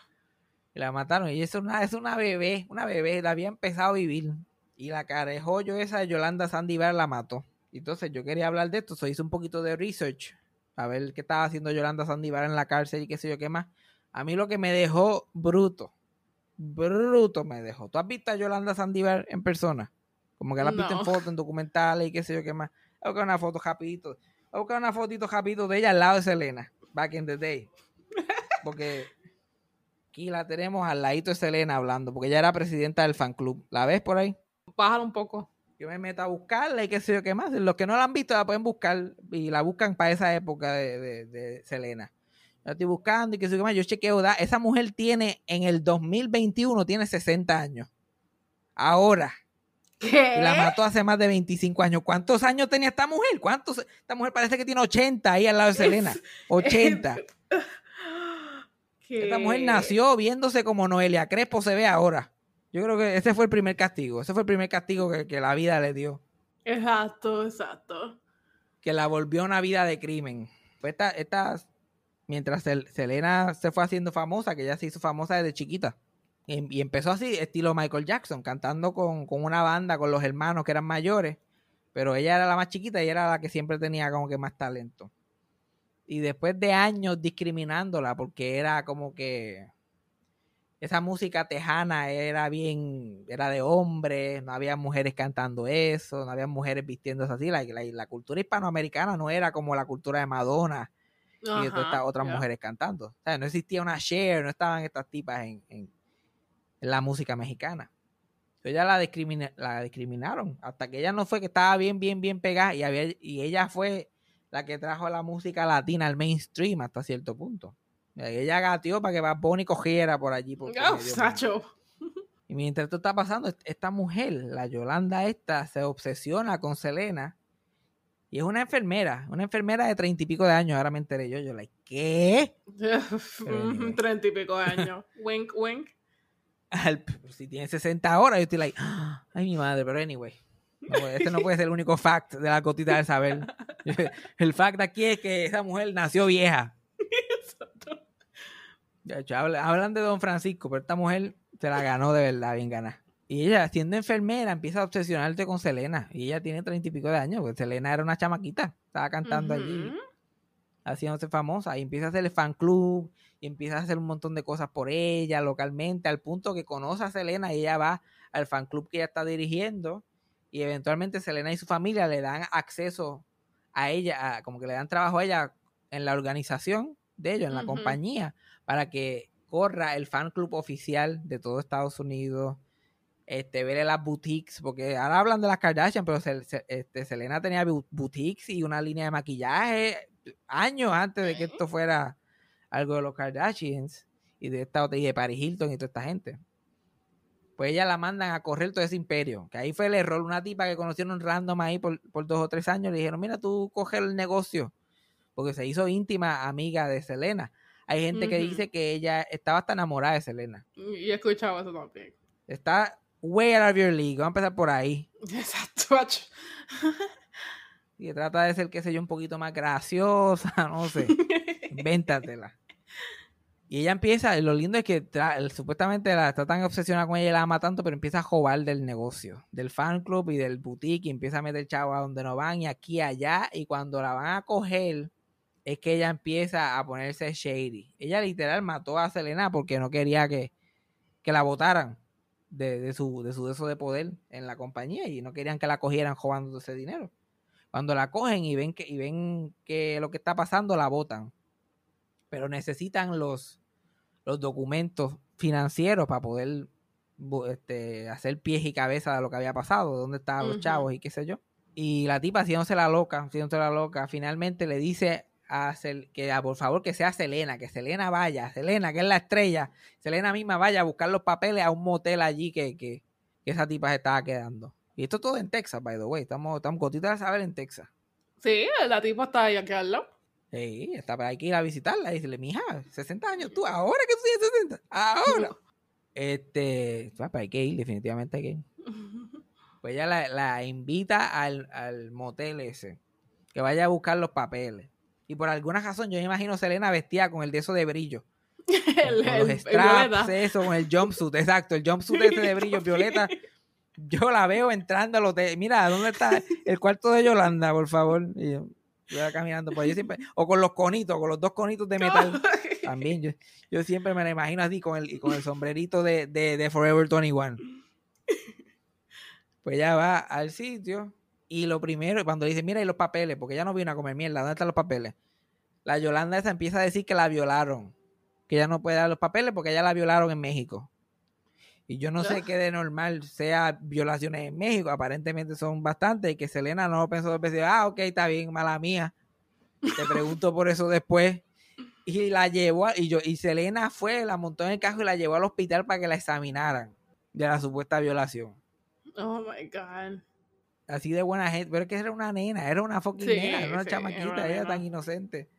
La mataron. Y eso es una, es una bebé, una bebé. La había empezado a vivir. Y la carejollo esa de Yolanda Sandivar la mató. Entonces yo quería hablar de esto. So hice un poquito de research. A ver qué estaba haciendo Yolanda Sandivar en la cárcel y qué sé yo qué más. A mí lo que me dejó bruto. Bruto me dejó. ¿Tú has visto a Yolanda Sandivar en persona? Como que la has visto en fotos, en documentales y qué sé yo qué más. Voy a buscar una foto rapidito. Voy a buscar una fotito rapidito de ella al lado de Selena. Back in the day. Porque aquí la tenemos al ladito de Selena hablando. Porque ella era presidenta del fan club. ¿La ves por ahí? Bájalo un poco. Yo me meto a buscarla y qué sé yo qué más. Los que no la han visto la pueden buscar y la buscan para esa época de, de- de Selena. La estoy buscando y qué sé yo qué más. Yo chequeo, da- esa mujer tiene en el 2021 tiene 60 años. Ahora. La mató hace más de 25 años. ¿Cuántos años tenía esta mujer? ¿Cuántos? Esta mujer parece que tiene 80 ahí al lado de Selena. 80. Esta mujer nació viéndose como Noelia Crespo se ve ahora. Yo creo que ese fue el primer castigo. Ese fue el primer castigo que, que la vida le dio. Exacto, exacto. Que la volvió una vida de crimen. Pues esta, esta- mientras Sel- Selena se fue haciendo famosa, que ella se hizo famosa desde chiquita. Y, y empezó así, estilo Michael Jackson, cantando con, con una banda, con los hermanos que eran mayores. Pero ella era la más chiquita y era la que siempre tenía como que más talento. Y después de años discriminándola, porque era como que esa música tejana era bien, era de hombres, no había mujeres cantando eso, no había mujeres vistiéndose así. La, la- la cultura hispanoamericana no era como la cultura de Madonna y de todas Ajá, estas otras mujeres cantando. O sea, no existía una share, no estaban estas tipas en, en- en la música mexicana. Entonces ella la, discrimina- la discriminaron hasta que ella no fue que estaba bien, bien, bien pegada y, había, y ella fue la que trajo la música latina al mainstream hasta cierto punto. Ella gateó para que Bad Bunny cogiera por allí. por- Oh, mundo. Sacho. Y mientras esto está pasando, est- esta mujer, la Yolanda esta, se obsesiona con Selena. Y es una enfermera, una enfermera de treinta y pico de años. Ahora me enteré yo. Yo, like, ¿qué? Treinta y pico de años. wink, wink. Al- si tiene 60 horas, yo estoy like, "Ah, ay, mi madre, pero anyway. No, este no puede ser el único fact de la gotita del saber. El fact aquí es que esa mujer nació vieja. Exacto. De hecho, hablan de Don Francisco, pero esta mujer se la ganó de verdad, bien ganada. Y ella, siendo enfermera, empieza a obsesionarse con Selena. Y ella tiene treinta y pico de años, porque Selena era una chamaquita. Estaba cantando allí, haciéndose famosa. Y empieza a hacer el fan club, y empieza a hacer un montón de cosas por ella, localmente, al punto que conoce a Selena y ella va al fan club que ella está dirigiendo. Y eventualmente Selena y su familia le dan acceso a ella, a- como que le dan trabajo a ella en la organización de ellos, en la compañía, para que corra el fan club oficial de todo Estados Unidos. Este, ver las boutiques, porque ahora hablan de las Kardashian, pero Se- este, Selena tenía boutiques y una línea de maquillaje años antes de que esto fuera algo de los Kardashians y de esta y de Paris Hilton y toda esta gente. Pues ella la mandan a correr todo ese imperio. Que ahí fue el error. Una tipa que conocieron random ahí por, por dos o tres años le dijeron, mira, tú coge el negocio. Porque se hizo íntima amiga de Selena. Hay gente que dice que ella estaba hasta enamorada de Selena. Y he escuchado eso también. Está way out of your league. Vamos a empezar por ahí. Exacto. Y trata de ser, qué sé yo, un poquito más graciosa, no sé. Invéntatela. Y ella empieza, lo lindo es que supuestamente la, está tan obsesionada con ella y la ama tanto, pero empieza a jobar del negocio, del fan club y del boutique, y empieza a meter chavo a donde no van y aquí allá. Y cuando la van a coger, es que ella empieza a ponerse shady. Ella literal mató a Selena porque no quería que, que la votaran de, de su, de su de eso de poder en la compañía y no querían que la cogieran robando ese dinero. Cuando la cogen y ven que, y ven que lo que está pasando, la votan. Pero necesitan los, los documentos financieros para poder este, hacer pies y cabeza de lo que había pasado, dónde estaban los chavos y qué sé yo. Y la tipa, haciéndose la loca, haciéndose la loca, finalmente le dice a Sel- que ah, por favor que sea Selena, que Selena vaya, Selena, que es la estrella, Selena misma vaya a buscar los papeles a un motel allí que, que, que esa tipa se estaba quedando. Y esto todo en Texas, by the way. Estamos, estamos gotitas de saber en Texas. Sí, la tipa está ahí aquí al lado. Sí, está para hay que ir a visitarla y decirle, mija, 60 años, tú, ahora que tú tienes 60, ahora. Este, pues, hay que ir, definitivamente hay que ir. Pues ella la, la invita al, al motel ese, que vaya a buscar los papeles. Y por alguna razón yo me imagino Selena vestida con el de eso de brillo. el, con los el- el straps, violeta. eso, con el jumpsuit, exacto, el jumpsuit ese de brillo violeta. Yo la veo entrando al hotel. Mira, ¿dónde está el cuarto de Yolanda, por favor? Y yo iba caminando por ahí siempre. O con los conitos, con los dos conitos de metal. También, yo, yo siempre me la imagino así con el, con el sombrerito de, de, de Forever 21. Pues ella va al sitio y lo primero, cuando dice, mira, y los papeles, porque ella no vino a comer mierda, ¿dónde están los papeles? La Yolanda esa empieza a decir que la violaron, que ella no puede dar los papeles porque ella la violaron en México. Y yo no sé qué de normal sea violaciones en México, aparentemente son bastantes, y que Selena no lo pensó dos veces, ah, ok, está bien, mala mía. Te pregunto por eso después. Y la llevó, a- y yo, y Selena fue, la montó en el carro y la llevó al hospital para que la examinaran de la supuesta violación. Oh my god. Así de buena gente, pero es que era una nena, era una fucking Sí, nena, era una sí, chamaquita, era una ella nena. tan inocente.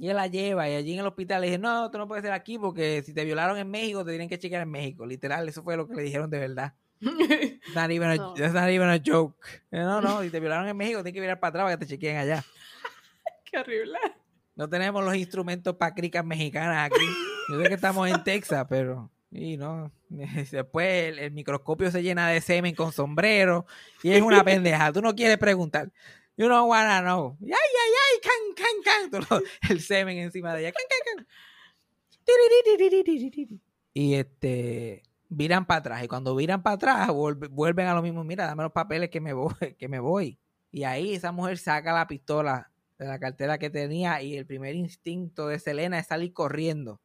Y él la lleva y allí en el hospital le dije, no, tú no puedes ser aquí porque si te violaron en México te tienen que chequear en México. Literal, eso fue lo que le dijeron de verdad. It's not even a, No. that's not even a joke. No, no, si te violaron en México tienes que virar para atrás para que te chequeen allá. Qué horrible. No tenemos los instrumentos para cricas mexicanas aquí. Yo sé que estamos en Texas, pero... Y no, después el, el microscopio se llena de semen con sombrero y es una pendeja. Tú no quieres preguntar. You don't wanna know. ¡Ay, ay, ay! ¡Can, can, can! El semen encima de ella. ¡Can, can, can! Y este, viran para atrás. Y cuando viran para atrás, vuelven a lo mismo. Mira, dame los papeles que me voy. Que me voy. Y ahí esa mujer saca la pistola de la cartera que tenía y el primer instinto de Selena es salir corriendo.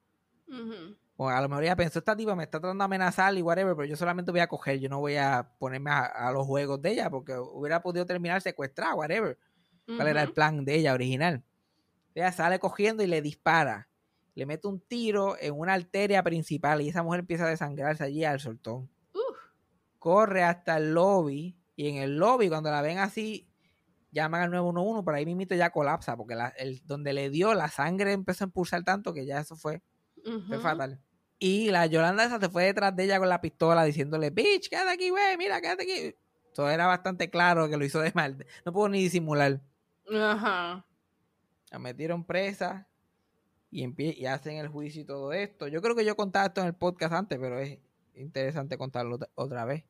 Uh. O a lo mejor ella pensó, esta tipa me está tratando de amenazar y whatever, pero yo solamente voy a coger, yo no voy a ponerme a, a los juegos de ella porque hubiera podido terminar secuestrada, whatever. ¿Cuál era el plan de ella original? Ella sale cogiendo y le dispara. Le mete un tiro en una arteria principal y esa mujer empieza a desangrarse allí al soltón. Uf. Corre hasta el lobby y en el lobby cuando la ven así llaman al 911, por ahí mismito ya colapsa porque la- el, donde le dio la sangre empezó a impulsar tanto que ya eso fue fue fatal. Y la Yolanda esa se fue detrás de ella con la pistola diciéndole, bitch, quédate aquí, güey, mira, quédate aquí. Todo era bastante claro que lo hizo de mal. No pudo ni disimular. Ajá. La metieron presa y, y hacen el juicio y todo esto. Yo creo que yo contaba esto en el podcast antes, pero es interesante contarlo ot- otra vez.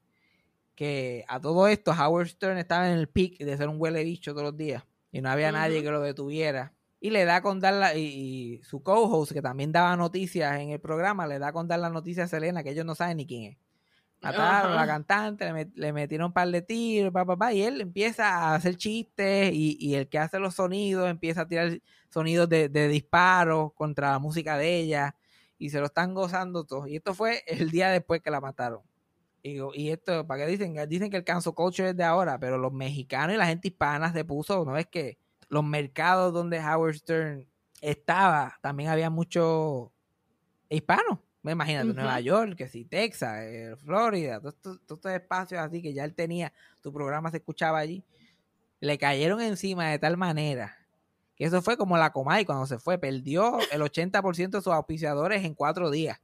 Que a todo esto Howard Stern estaba en el pic de ser un huele bicho todos los días y no había nadie que lo detuviera. Y le da con dar la, y, y su co-host, que también daba noticias en el programa, le da con dar la noticia a Selena, que ellos no saben ni quién es. Mataron a la cantante, le, met- le metieron un par de tiros, pa, pa, pa, y él empieza a hacer chistes y, y el que hace los sonidos empieza a tirar sonidos de, de disparos contra la música de ella y se lo están gozando todos. Y esto fue el día después que la mataron. Y, esto, ¿para qué dicen? Dicen que el cancel culture es de ahora, pero los mexicanos y la gente hispana se puso, ¿no es que? Los mercados donde Howard Stern estaba, también había muchos hispanos. Me imagino Nueva York, que sí, Texas, eh, Florida, todos estos, espacios así que ya él tenía, tu programa se escuchaba allí. Le cayeron encima de tal manera que eso fue como la Comay cuando se fue, perdió el 80% de sus auspiciadores en cuatro días.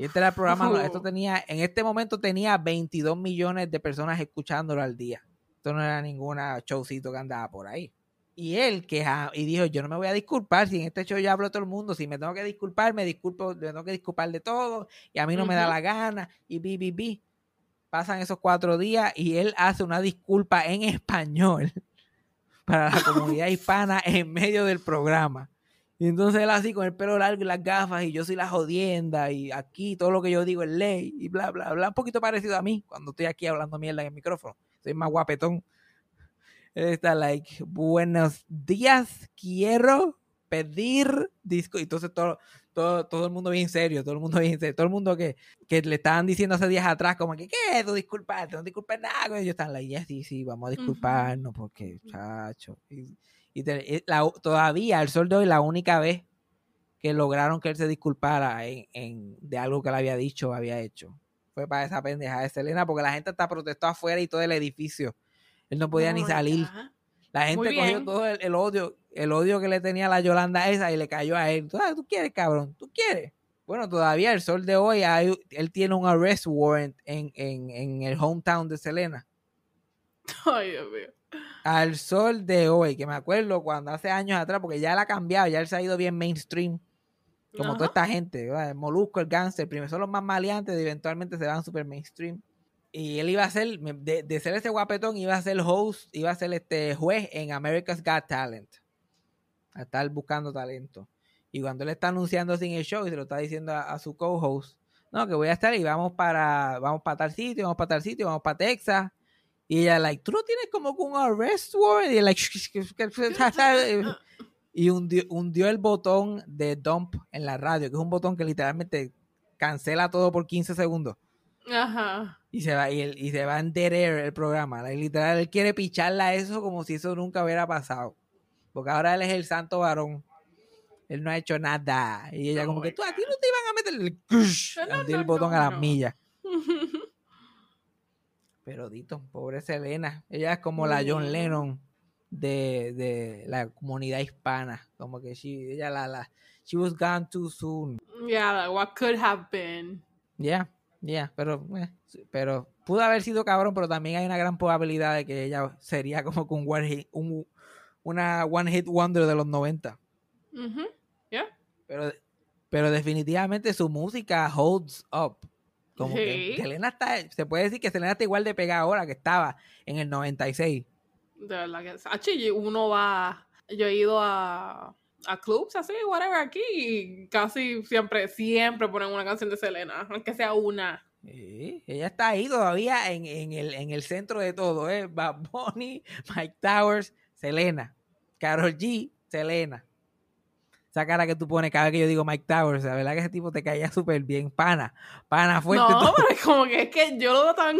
y este era el programa, esto tenía, en este momento tenía 22 millones de personas escuchándolo al día. Esto no era ninguna showcito que andaba por ahí. Y él que y dijo, yo no me voy a disculpar, si en este show ya hablo todo el mundo, si me tengo que disculpar, me disculpo, me tengo que disculpar de todo, y a mí no me da la gana, y bi, bi, bi. Pasan esos cuatro días y él hace una disculpa en español para la comunidad hispana en medio del programa. Y entonces él así con el pelo largo y las gafas y yo soy la jodienda y aquí todo lo que yo digo es ley y bla, bla, bla. Un poquito parecido a mí cuando estoy aquí hablando mierda en el micrófono. Soy más guapetón. Está like, buenos días, quiero pedir disco. Y entonces todo, todo, todo el mundo bien serio, todo el mundo bien serio, todo el mundo que, que le estaban diciendo hace días atrás, como que, ¿qué es eso? Disculparte, no disculpes nada. Y ellos están like, sí, sí, vamos a disculparnos, porque, chacho. Y, y todavía, al sol de hoy, la única vez que lograron que él se disculpara en, en, de algo que le había dicho o había hecho. Fue para esa pendeja de Selena, porque la gente está protestando afuera y todo el edificio. Él no podía ni salir. La gente cogió todo el, odio, el odio que le tenía a la Yolanda esa y le cayó a él. ¿Tú, quieres, cabrón? ¿Tú quieres? Bueno, todavía el sol de hoy, él tiene un arrest warrant en, en, el hometown de Selena. Ay, Dios mío. Al sol de hoy, que me acuerdo cuando hace años atrás, porque ya él ha cambiado, ya él se ha ido bien mainstream, como toda esta gente. El Molusco, el Gánster, primero son los más maleantes y eventualmente se van super mainstream y él iba a ser, de, ser ese guapetón, iba a ser host, iba a ser este juez en America's Got Talent. A estar buscando talento. Y cuando él está anunciando sin el show y se lo está diciendo a, su co-host, no, que voy a estar y vamos para, vamos para tal sitio, vamos para tal sitio, vamos para Texas. Y ella, like, tú no tienes como un arrest warrant. Y, like, y hundió, hundió el botón de dump en la radio, que es un botón que literalmente cancela todo por 15 segundos. Ajá. Y se va, y, y se va a enterar el programa. literal, él quiere picharla a eso como si eso nunca hubiera pasado. Porque ahora él es el santo varón. Él no ha hecho nada. Y ella como que tú aquí no te iban a meter el, el botón a las millas. Pero Dito, pobre Selena. Ella es como la John Lennon de, de la comunidad hispana. Como que she, ella la, la, she was gone too soon. Yeah, what could have been. Yeah. Ya, pero, eh, pero pudo haber sido cabrón, pero también hay una gran probabilidad de que ella sería como con un, una one hit wonder de los 90. Pero, pero definitivamente su música holds up. Como que Selena está, se puede decir que Selena está igual de pegada ahora que estaba en el 96. De verdad que, uno va, yo he ido a a clubs así, whatever, aquí, y casi siempre, siempre ponen una canción de Selena, aunque sea una. Sí, ella está ahí todavía en, el, en el centro de todo, ¿eh? Bad Bunny, Mike Towers, Selena, Carol G, Selena. Esa cara que tú pones cada vez que yo digo Mike Towers, la verdad que ese tipo te caía súper bien, pana, pana fuerte. No, pero es como que es que yo lo veo tan,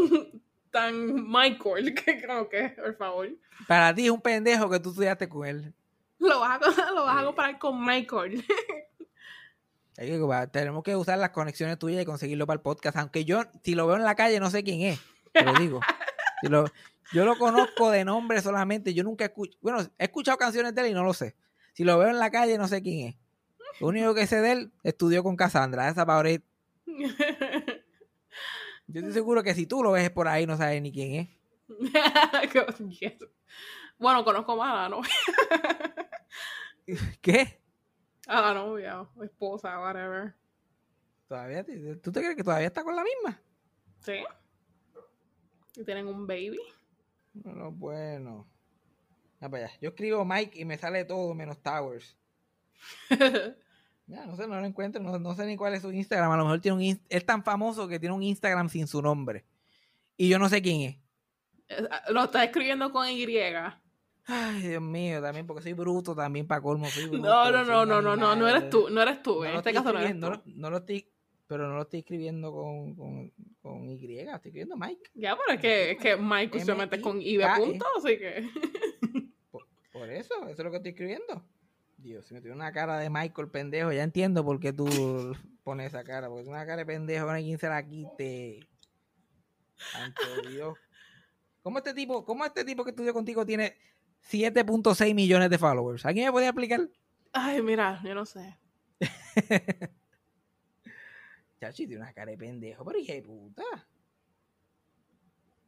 tan Michael, que creo que, por favor. Para ti es un pendejo que tú estudiaste con él. Lo vas a, lo vas a comparar con Michael. tenemos que usar las conexiones tuyas y conseguirlo para el podcast. Aunque yo, si lo veo en la calle, no sé quién es. Te lo digo. yo lo conozco de nombre solamente. Yo nunca escucho. Bueno, he escuchado canciones de él y no lo sé. Si lo veo en la calle, no sé quién es. Lo único que sé de él, estudió con Cassandra, esa ahorita. Yo estoy seguro que si tú lo ves por ahí, no sabes ni quién es. bueno, conozco más novia. ¿Qué? A la novia, o esposa, whatever. ¿Todavía, ¿Tú te crees que todavía está con la misma? Sí. Y tienen un baby. Bueno, bueno. Yo escribo Mike y me sale todo menos Towers. ya, no sé, no lo encuentro. No, sé ni cuál es su Instagram. A lo mejor tiene un es tan famoso que tiene un Instagram sin su nombre. Y yo no sé quién es. Lo está escribiendo con Y. Ay, Dios mío, también porque soy bruto, también para colmo soy bruto. No, no, no, no, no, no, no eres tú, no eres tú, en este caso no eres tú. No, lo estoy, pero no lo estoy escribiendo con, con, con Y, estoy escribiendo Mike. Ya, pero es que, es que Mike usualmente es con I punto, así que... Por, eso, eso, eso es lo que estoy escribiendo. Dios, si me tiene una cara de Michael pendejo, ya entiendo por qué tú pones esa cara, porque es una cara de pendejo, no quien se la quite. Santo Dios. ¿Cómo este tipo, cómo este tipo que estudió contigo tiene 7.6 millones de followers? ¿Alguien me puede explicar? Ay, mira, yo no sé. Chachi, tiene una cara de pendejo, pero hija de puta.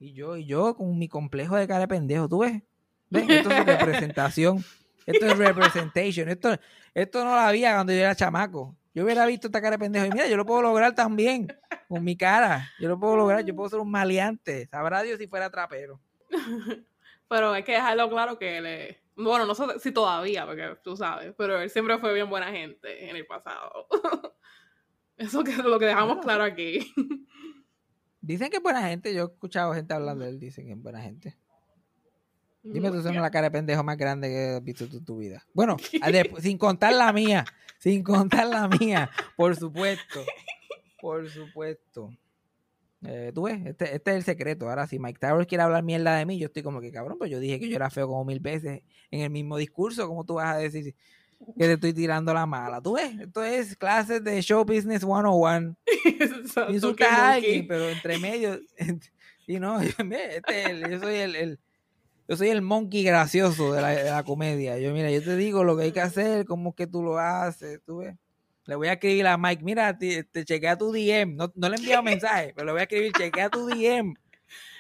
Y yo, y yo con mi complejo de cara de pendejo, ¿tú ves? ¿Ves? Esto es representación. Esto es representation. Esto, esto no lo había cuando yo era chamaco. Yo hubiera visto esta cara de pendejo y mira, yo lo puedo lograr también con mi cara. Yo lo puedo lograr, yo puedo ser un maleante. Sabrá Dios si fuera trapero. Pero hay que dejarlo claro que él es... Bueno, no sé si todavía, porque tú sabes, pero él siempre fue bien buena gente en el pasado. Eso que es lo que dejamos claro aquí. Dicen que es buena gente. Yo he escuchado gente hablando de él. Dicen que es buena gente. Dime tú, son la cara de pendejo más grande que has visto en tu vida. Bueno, sin contar la mía. Sin contar la mía. Por supuesto. Por supuesto. Eh, tú ves, este, este, es el secreto. Ahora, si Mike Towers quiere hablar mierda de mí, yo estoy como que cabrón, pues yo dije que yo era feo como mil veces en el mismo discurso. ¿Cómo tú vas a decir que te estoy tirando la mala? Tú ves, esto es clases de show business 101. Insultas a alguien, pero entre medio. y no, este, yo soy el, yo soy el monkey gracioso de la, de la, comedia. Yo, mira, yo te digo lo que hay que hacer, cómo que tú lo haces, tú ves. Le voy a escribir a Mike, mira, te, te chequea tu DM. No, no le he enviado mensaje, pero le voy a escribir, chequea tu DM.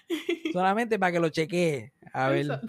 Solamente para que lo chequee. A ver.